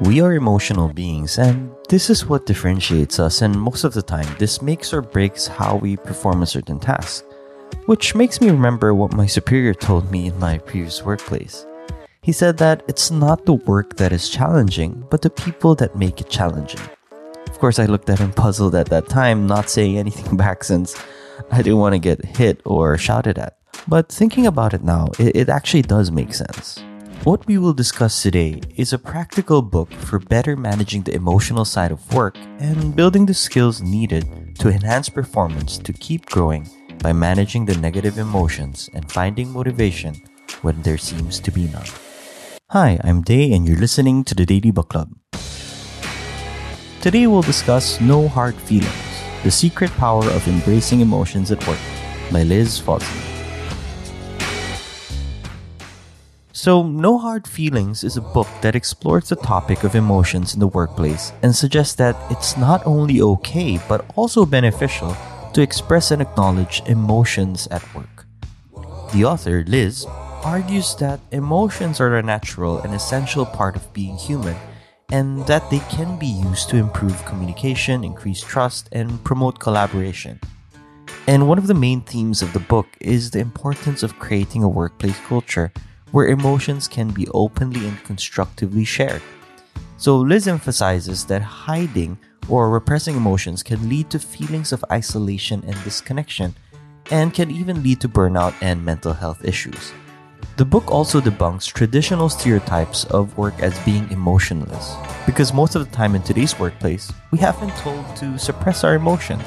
We are emotional beings, and this is what differentiates us, and most of the time, this makes or breaks how we perform a certain task. Which makes me remember what my superior told me in my previous workplace. He said that it's not the work that is challenging, but the people that make it challenging. Of course, I looked at him puzzled at that time, not saying anything back since I didn't want to get hit or shouted at. But thinking about it now, it, actually does make sense. What we will discuss today is a practical book for better managing the emotional side of work and building the skills needed to enhance performance to keep growing by managing the negative emotions and finding motivation when there seems to be none. Hi, I'm Day, and you're listening to the Daily Book Club. Today we'll discuss No Hard Feelings The Secret Power of Embracing Emotions at Work by Liz Fosslien. So, No Hard Feelings is a book that explores the topic of emotions in the workplace and suggests that it's not only okay but also beneficial to express and acknowledge emotions at work. The author, Liz, argues that emotions are a natural and essential part of being human and that they can be used to improve communication, increase trust, and promote collaboration. And one of the main themes of the book is the importance of creating a workplace culture where emotions can be openly and constructively shared. So, Liz emphasizes that hiding or repressing emotions can lead to feelings of isolation and disconnection, and can even lead to burnout and mental health issues. The book also debunks traditional stereotypes of work as being emotionless, because most of the time in today's workplace, we have been told to suppress our emotions.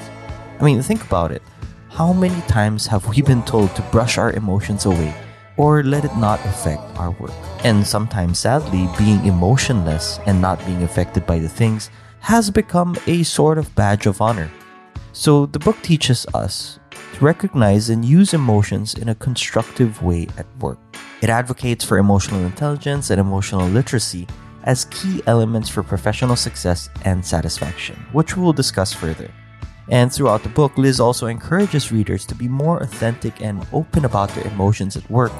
I mean, think about it. How many times have we been told to brush our emotions away or let it not affect our work? And sometimes, sadly, being emotionless and not being affected by the things has become a sort of badge of honor. So, the book teaches us to recognize and use emotions in a constructive way at work. It advocates for emotional intelligence and emotional literacy as key elements for professional success and satisfaction, which we will discuss further. And throughout the book, Liz also encourages readers to be more authentic and open about their emotions at work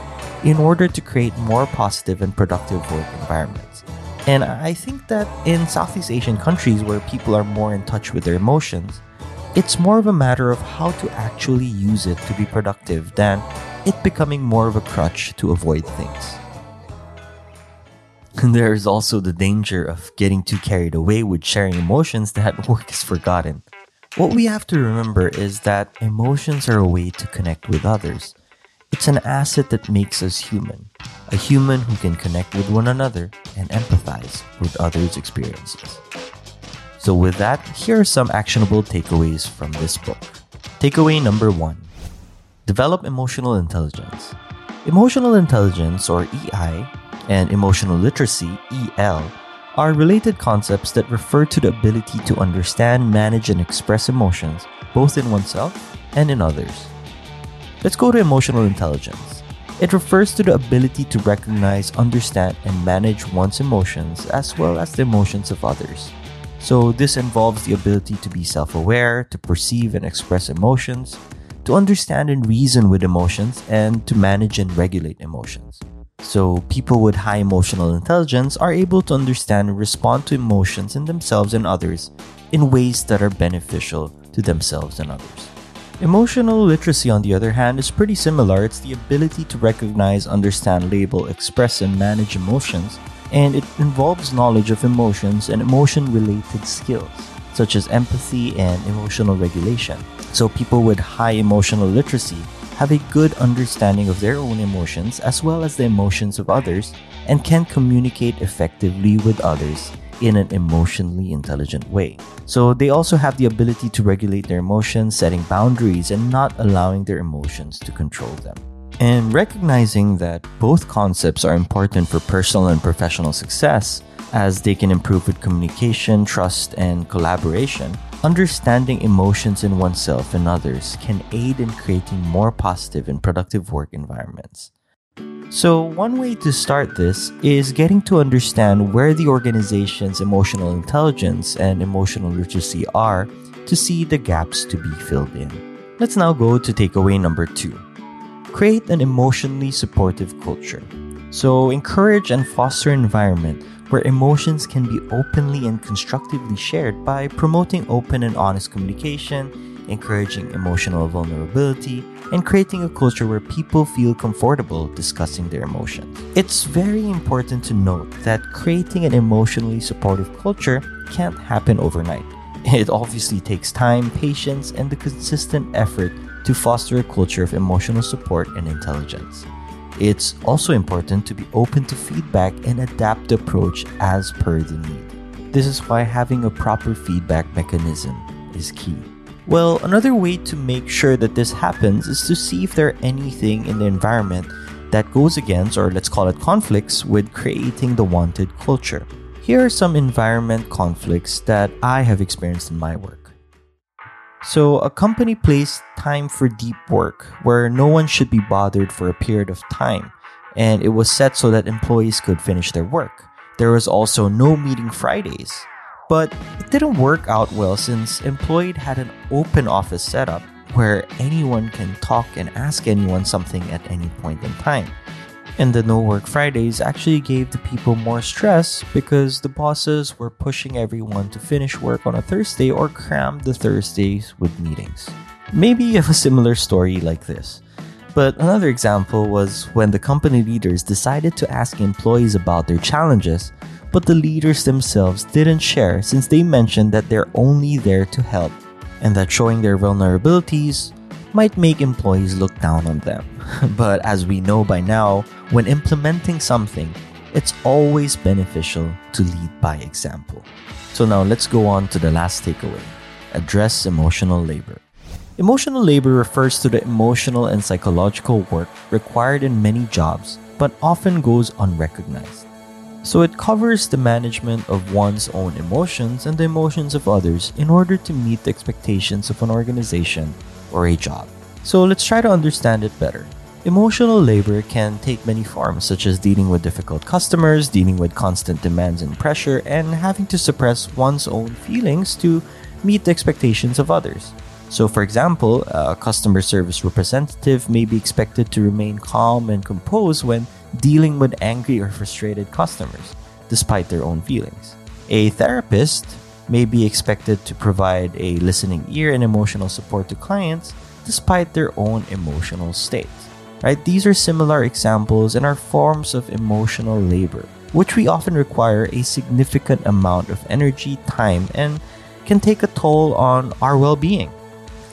in order to create more positive and productive work environments. And I think that in Southeast Asian countries where people are more in touch with their emotions, it's more of a matter of how to actually use it to be productive than it becoming more of a crutch to avoid things. There is also the danger of getting too carried away with sharing emotions that work is forgotten. What we have to remember is that emotions are a way to connect with others. It's an asset that makes us human, a human who can connect with one another and empathize with others' experiences. So, with that, here are some actionable takeaways from this book. Takeaway number one Develop emotional intelligence. Emotional intelligence, or EI, and emotional literacy, EL, are related concepts that refer to the ability to understand, manage, and express emotions, both in oneself and in others. Let's go to emotional intelligence. It refers to the ability to recognize, understand, and manage one's emotions as well as the emotions of others. So, this involves the ability to be self aware, to perceive and express emotions, to understand and reason with emotions, and to manage and regulate emotions. So, people with high emotional intelligence are able to understand and respond to emotions in themselves and others in ways that are beneficial to themselves and others. Emotional literacy, on the other hand, is pretty similar. It's the ability to recognize, understand, label, express, and manage emotions and it involves knowledge of emotions and emotion related skills, such as empathy and emotional regulation. So, people with high emotional literacy have a good understanding of their own emotions as well as the emotions of others and can communicate effectively with others in an emotionally intelligent way. So, they also have the ability to regulate their emotions, setting boundaries, and not allowing their emotions to control them. And recognizing that both concepts are important for personal and professional success, as they can improve with communication, trust, and collaboration, understanding emotions in oneself and others can aid in creating more positive and productive work environments. So, one way to start this is getting to understand where the organization's emotional intelligence and emotional literacy are to see the gaps to be filled in. Let's now go to takeaway number two create an emotionally supportive culture. So, encourage and foster an environment where emotions can be openly and constructively shared by promoting open and honest communication, encouraging emotional vulnerability, and creating a culture where people feel comfortable discussing their emotions. It's very important to note that creating an emotionally supportive culture can't happen overnight. It obviously takes time, patience, and the consistent effort to foster a culture of emotional support and intelligence. It's also important to be open to feedback and adapt the approach as per the need. This is why having a proper feedback mechanism is key. Well, another way to make sure that this happens is to see if there are anything in the environment that goes against, or let's call it conflicts, with creating the wanted culture. Here are some environment conflicts that I have experienced in my work. So, a company placed time for deep work where no one should be bothered for a period of time, and it was set so that employees could finish their work. There was also no meeting Fridays, but it didn't work out well since Employed had an open office setup where anyone can talk and ask anyone something at any point in time. And the no work Fridays actually gave the people more stress because the bosses were pushing everyone to finish work on a Thursday or cram the Thursdays with meetings. Maybe you have a similar story like this. But another example was when the company leaders decided to ask employees about their challenges, but the leaders themselves didn't share since they mentioned that they're only there to help and that showing their vulnerabilities might make employees look down on them. but as we know by now, when implementing something, it's always beneficial to lead by example. So now let's go on to the last takeaway address emotional labor. Emotional labor refers to the emotional and psychological work required in many jobs, but often goes unrecognized. So it covers the management of one's own emotions and the emotions of others in order to meet the expectations of an organization or a job. So let's try to understand it better. Emotional labor can take many forms, such as dealing with difficult customers, dealing with constant demands and pressure, and having to suppress one's own feelings to meet the expectations of others. So, for example, a customer service representative may be expected to remain calm and composed when dealing with angry or frustrated customers, despite their own feelings. A therapist may be expected to provide a listening ear and emotional support to clients despite their own emotional state. Right? These are similar examples and are forms of emotional labor, which we often require a significant amount of energy, time, and can take a toll on our well being.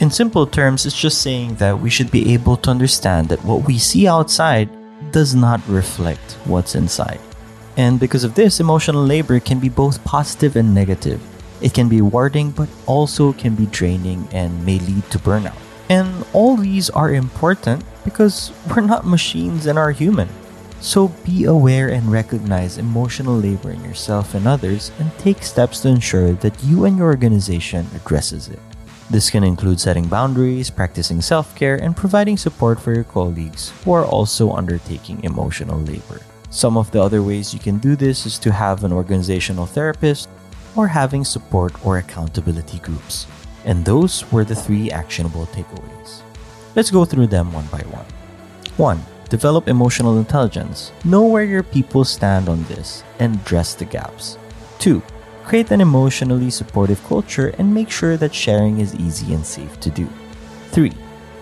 In simple terms, it's just saying that we should be able to understand that what we see outside does not reflect what's inside. And because of this, emotional labor can be both positive and negative. It can be rewarding, but also can be draining and may lead to burnout. And all these are important because we're not machines and are human. So be aware and recognize emotional labor in yourself and others and take steps to ensure that you and your organization addresses it. This can include setting boundaries, practicing self-care, and providing support for your colleagues who are also undertaking emotional labor. Some of the other ways you can do this is to have an organizational therapist or having support or accountability groups. And those were the three actionable takeaways. Let's go through them one by one. 1. Develop emotional intelligence. Know where your people stand on this and dress the gaps. 2. Create an emotionally supportive culture and make sure that sharing is easy and safe to do. 3.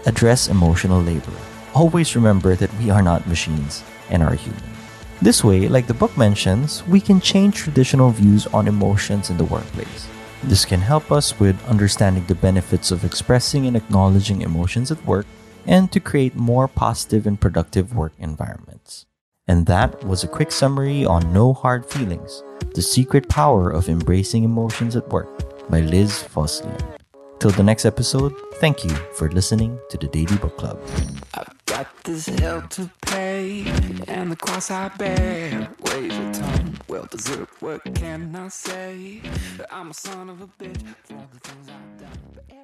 Address emotional labor. Always remember that we are not machines and are human. This way, like the book mentions, we can change traditional views on emotions in the workplace. This can help us with understanding the benefits of expressing and acknowledging emotions at work and to create more positive and productive work environments. And that was a quick summary on No Hard Feelings The Secret Power of Embracing Emotions at Work by Liz Fosslien. Till the next episode, thank you for listening to the Daily Book Club. I've got this hell to pay and the cross I bear weighs a ton. Well deserved, what can I say? I'm a son of a bitch for all the things I've done.